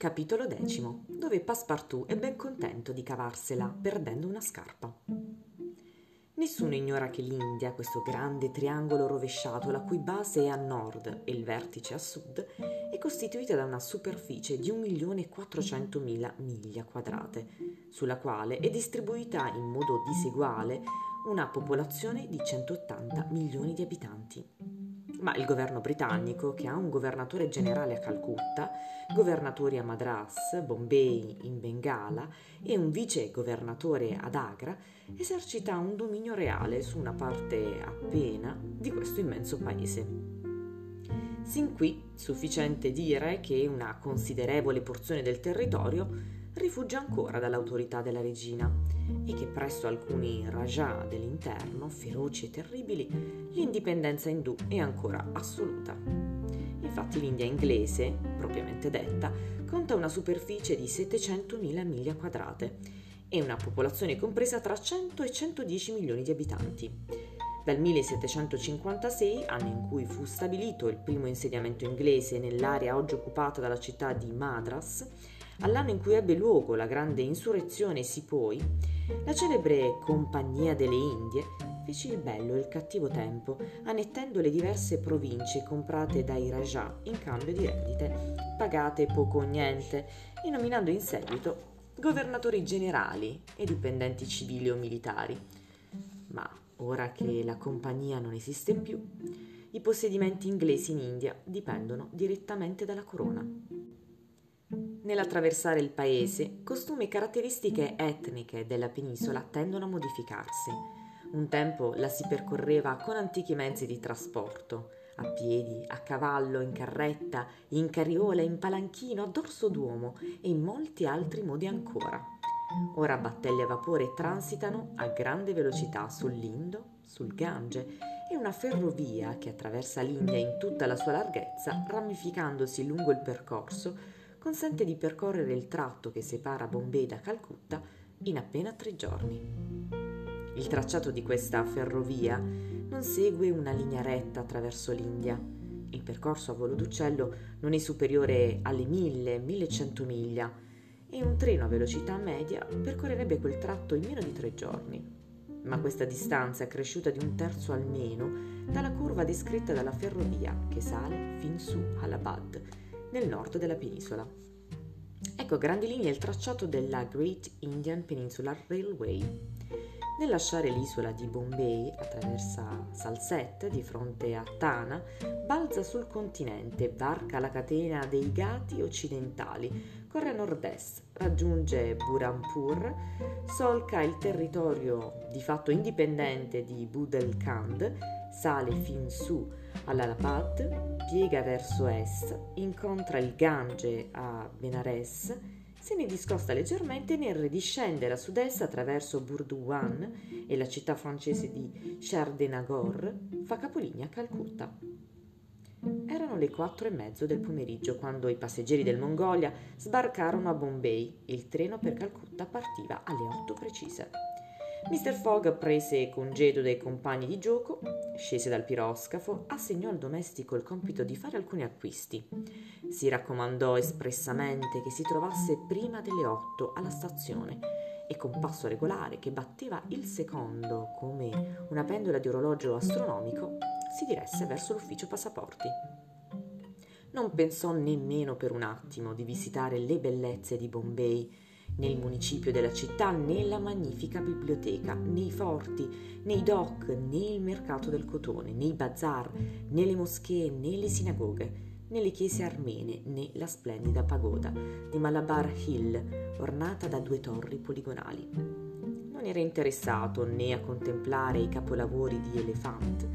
Capitolo decimo, dove Passepartout è ben contento di cavarsela perdendo una scarpa. Nessuno ignora che l'India, questo grande triangolo rovesciato, la cui base è a nord e il vertice a sud, è costituita da una superficie di 1.400.000 miglia quadrate, sulla quale è distribuita in modo diseguale una popolazione di 180 milioni di abitanti ma il governo britannico, che ha un governatore generale a Calcutta, governatori a Madras, Bombay, in Bengala e un vice governatore ad Agra, esercita un dominio reale su una parte appena di questo immenso paese. Sin qui sufficiente dire che una considerevole porzione del territorio rifugge ancora dall'autorità della regina e che presso alcuni Raja dell'interno, feroci e terribili, l'indipendenza indù è ancora assoluta. Infatti l'India inglese, propriamente detta, conta una superficie di 700.000 miglia quadrate e una popolazione compresa tra 100 e 110 milioni di abitanti. Dal 1756, anno in cui fu stabilito il primo insediamento inglese nell'area oggi occupata dalla città di Madras, all'anno in cui ebbe luogo la grande insurrezione Sipoi, la celebre Compagnia delle Indie fece il bello e il cattivo tempo, annettendo le diverse province comprate dai Raja in cambio di rendite pagate poco o niente e nominando in seguito governatori generali e dipendenti civili o militari. Ma ora che la compagnia non esiste più, i possedimenti inglesi in India dipendono direttamente dalla corona. Nell'attraversare il paese, costumi e caratteristiche etniche della penisola tendono a modificarsi. Un tempo la si percorreva con antichi mezzi di trasporto, a piedi, a cavallo, in carretta, in carriola, in palanchino, a dorso d'uomo e in molti altri modi ancora. Ora battelli a vapore transitano a grande velocità sull'Indo, sul Gange e una ferrovia che attraversa l'India in tutta la sua larghezza, ramificandosi lungo il percorso, consente di percorrere il tratto che separa Bombay da Calcutta in appena tre giorni. Il tracciato di questa ferrovia non segue una linea retta attraverso l'India. Il percorso a volo d'uccello non è superiore alle 1000-1100 miglia e un treno a velocità media percorrerebbe quel tratto in meno di tre giorni. Ma questa distanza è cresciuta di un terzo almeno dalla curva descritta dalla ferrovia che sale fin su Allahabad, nel nord della penisola. Ecco a grandi linee il tracciato della Great Indian Peninsular Railway. Nel lasciare l'isola di Bombay, attraversa Salsette di fronte a Tana, balza sul continente, varca la catena dei Ghati occidentali, corre a nord-est, raggiunge Burhanpur, solca il territorio di fatto indipendente di Budelkhand, sale fin su all'Alapad, piega verso est, incontra il Gange a Benares, se ne discosta leggermente e ne ridiscende a sud-est attraverso Burdwan e la città francese di Chardenagor, fa capolinea a Calcutta. Erano le quattro e mezzo del pomeriggio quando i passeggeri del Mongolia sbarcarono a Bombay. Il treno per Calcutta partiva alle otto precise. Mr. Fogg prese congedo dai compagni di gioco, scese dal piroscafo, assegnò al domestico il compito di fare alcuni acquisti. Si raccomandò espressamente che si trovasse prima delle otto alla stazione e con passo regolare che batteva il secondo come una pendola di orologio astronomico si diresse verso l'ufficio passaporti. Non pensò nemmeno per un attimo di visitare le bellezze di Bombay né il municipio della città, né la magnifica biblioteca, né i forti, né i dock, né il mercato del cotone, né i bazar, né le moschee, né le sinagoghe, né le chiese armene, né la splendida pagoda di Malabar Hill, ornata da due torri poligonali. Non era interessato né a contemplare i capolavori di Elephant,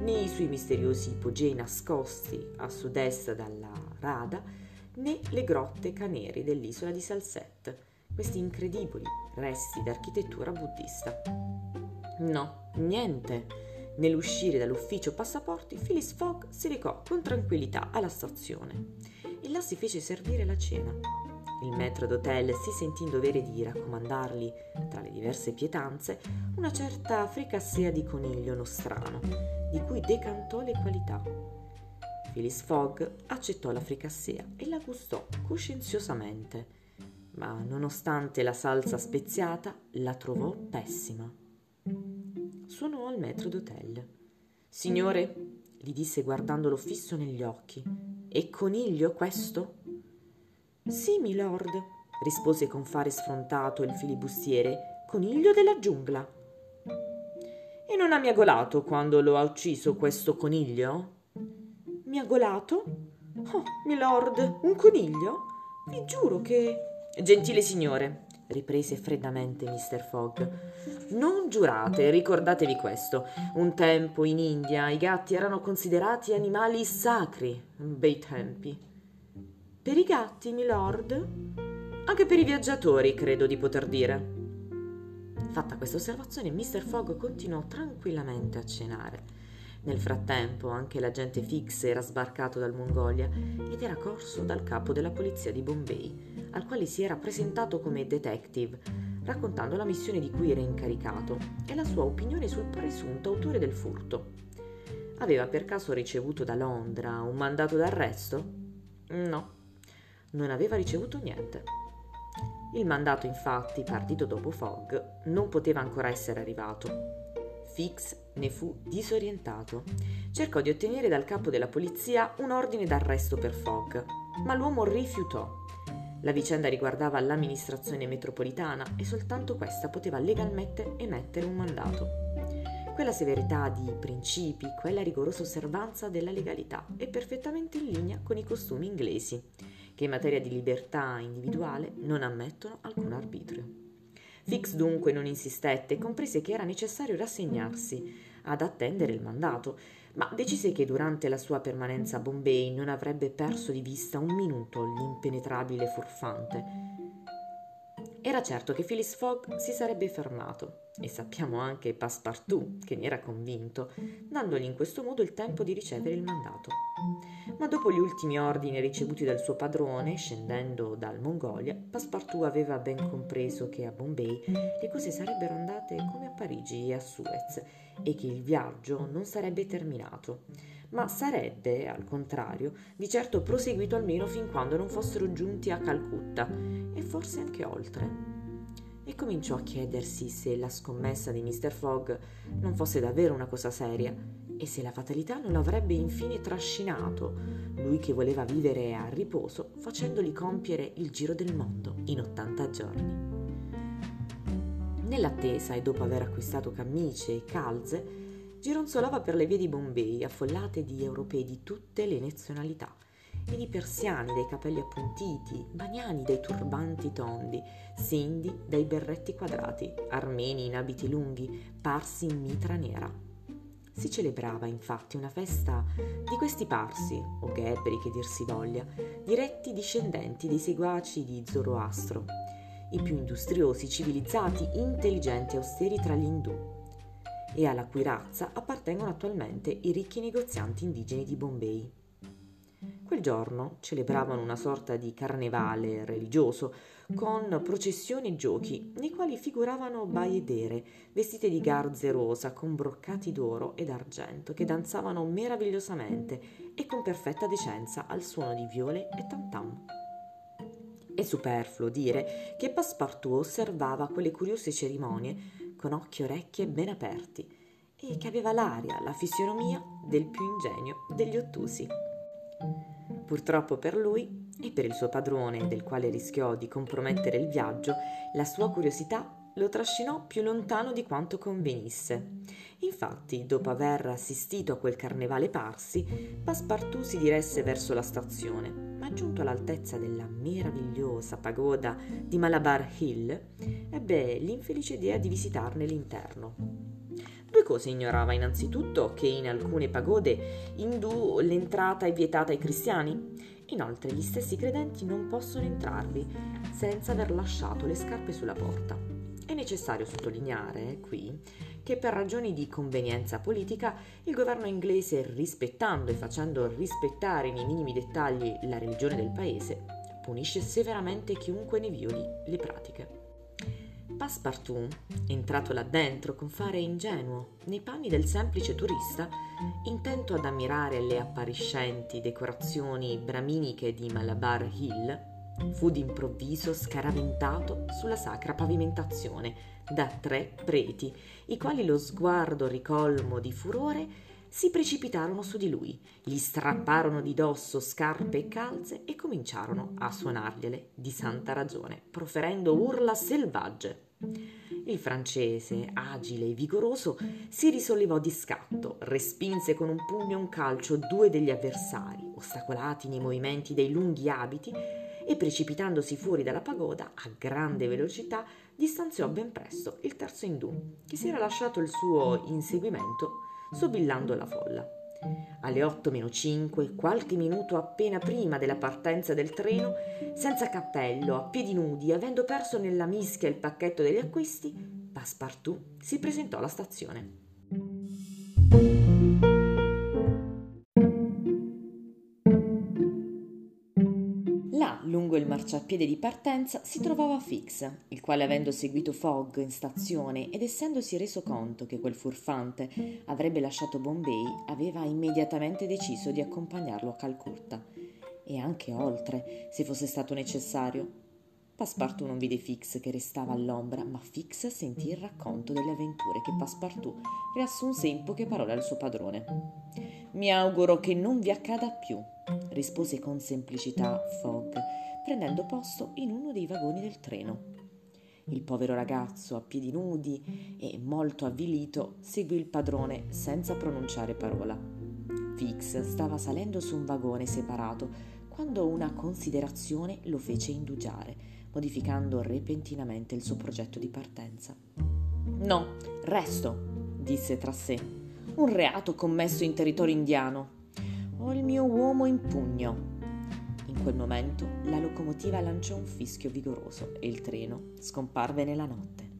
né i suoi misteriosi ipogei nascosti a sud-est dalla Rada, né le grotte caneri dell'isola di Salsette questi incredibili resti d'architettura buddista. No, niente. Nell'uscire dall'ufficio passaporti, Phyllis Fogg si recò con tranquillità alla stazione e là si fece servire la cena. Il maître d'hotel si sentì in dovere di raccomandargli, tra le diverse pietanze, una certa fricassea di coniglio nostrano, di cui decantò le qualità. Phyllis Fogg accettò la fricassea e la gustò coscienziosamente, ma nonostante la salsa speziata la trovò pessima. Suonò al maître d'hotel. Signore, gli disse guardandolo fisso negli occhi, è coniglio questo? Sì, milord, rispose con fare sfrontato il filibustiere, coniglio della giungla. E non ha miagolato quando lo ha ucciso questo coniglio? Miagolato? Oh, milord, un coniglio? Vi giuro che. Gentile signore, riprese freddamente Mr. Fogg. Non giurate, ricordatevi questo. Un tempo in India i gatti erano considerati animali sacri, bei tempi. Per i gatti, milord? Anche per i viaggiatori, credo di poter dire. Fatta questa osservazione, Mr. Fogg continuò tranquillamente a cenare. Nel frattempo anche l'agente Fix era sbarcato dal Mongolia ed era corso dal capo della polizia di Bombay, al quale si era presentato come detective, raccontando la missione di cui era incaricato e la sua opinione sul presunto autore del furto. Aveva per caso ricevuto da Londra un mandato d'arresto? No, non aveva ricevuto niente. Il mandato, infatti, partito dopo Fogg, non poteva ancora essere arrivato. Fix ne fu disorientato. Cercò di ottenere dal capo della polizia un ordine d'arresto per Fogg, ma l'uomo rifiutò. La vicenda riguardava l'amministrazione metropolitana e soltanto questa poteva legalmente emettere un mandato. Quella severità di principi, quella rigorosa osservanza della legalità è perfettamente in linea con i costumi inglesi, che in materia di libertà individuale non ammettono alcun arbitrio. Fix dunque non insistette e comprese che era necessario rassegnarsi ad attendere il mandato, ma decise che durante la sua permanenza a Bombay non avrebbe perso di vista un minuto l'impenetrabile furfante. Era certo che Phyllis Fogg si sarebbe fermato, e sappiamo anche Passepartout che ne era convinto, dandogli in questo modo il tempo di ricevere il mandato. Ma dopo gli ultimi ordini ricevuti dal suo padrone, scendendo dal Mongolia, Passepartout aveva ben compreso che a Bombay le cose sarebbero andate come a Parigi e a Suez e che il viaggio non sarebbe terminato, ma sarebbe, al contrario, di certo proseguito almeno fin quando non fossero giunti a Calcutta e forse anche oltre e cominciò a chiedersi se la scommessa di Mr. Fogg non fosse davvero una cosa seria e se la fatalità non l'avrebbe infine trascinato, lui che voleva vivere a riposo, facendogli compiere il giro del mondo in 80 giorni. Nell'attesa e dopo aver acquistato camicie e calze, gironzolava per le vie di Bombay affollate di europei di tutte le nazionalità e di persiani dai capelli appuntiti, bagnani dai turbanti tondi, sindi dai berretti quadrati, armeni in abiti lunghi, parsi in mitra nera. Si celebrava infatti una festa di questi parsi, o ghebri che dir si voglia, diretti discendenti dei seguaci di Zoroastro, i più industriosi, civilizzati, intelligenti e austeri tra gli indù, e alla cui razza appartengono attualmente i ricchi negozianti indigeni di Bombay. Quel giorno celebravano una sorta di carnevale religioso con processioni e giochi, nei quali figuravano baiedere, vestite di garze rosa con broccati d'oro ed argento, che danzavano meravigliosamente e con perfetta decenza al suono di viole e tam tam. È superfluo dire che Passepartout osservava quelle curiose cerimonie con occhi e orecchie ben aperti e che aveva l'aria, la fisionomia del più ingegno degli ottusi. Purtroppo per lui e per il suo padrone, del quale rischiò di compromettere il viaggio, la sua curiosità lo trascinò più lontano di quanto convenisse. Infatti, dopo aver assistito a quel carnevale parsi, Passepartout si diresse verso la stazione, ma giunto all'altezza della meravigliosa pagoda di Malabar Hill, ebbe l'infelice idea di visitarne l'interno. Due cose ignorava innanzitutto che in alcune pagode indù l'entrata è vietata ai cristiani Inoltre gli stessi credenti non possono entrarvi senza aver lasciato le scarpe sulla porta. È necessario sottolineare qui che per ragioni di convenienza politica il governo inglese, rispettando e facendo rispettare nei minimi dettagli la religione del paese, punisce severamente chiunque ne violi le pratiche. Passepartout, entrato là dentro con fare ingenuo, nei panni del semplice turista, intento ad ammirare le appariscenti decorazioni braminiche di Malabar Hill, fu d'improvviso scaraventato sulla sacra pavimentazione da tre preti, i quali lo sguardo ricolmo di furore si precipitarono su di lui, gli strapparono di dosso scarpe e calze e cominciarono a suonargliele di santa ragione, proferendo urla selvagge. Il francese, agile e vigoroso, si risollevò di scatto, respinse con un pugno e un calcio due degli avversari, ostacolati nei movimenti dei lunghi abiti, e precipitandosi fuori dalla pagoda a grande velocità distanziò ben presto il terzo indù, che si era lasciato il suo inseguimento sobillando la folla. Alle 8 meno 5, qualche minuto appena prima della partenza del treno, senza cappello, a piedi nudi, avendo perso nella mischia il pacchetto degli acquisti, Passepartout si presentò alla stazione. Lungo il marciapiede di partenza si trovava Fix, il quale avendo seguito Fogg in stazione ed essendosi reso conto che quel furfante avrebbe lasciato Bombay, aveva immediatamente deciso di accompagnarlo a Calcutta e anche oltre, se fosse stato necessario. Passepartout non vide Fix che restava all'ombra, ma Fix sentì il racconto delle avventure che Passepartout riassunse in poche parole al suo padrone. Mi auguro che non vi accada più, rispose con semplicità Fogg, prendendo posto in uno dei vagoni del treno. Il povero ragazzo, a piedi nudi e molto avvilito, seguì il padrone senza pronunciare parola. Fix stava salendo su un vagone separato quando una considerazione lo fece indugiare, modificando repentinamente il suo progetto di partenza. No, resto, disse tra sé un reato commesso in territorio indiano. Ho il mio uomo in pugno. In quel momento la locomotiva lanciò un fischio vigoroso e il treno scomparve nella notte.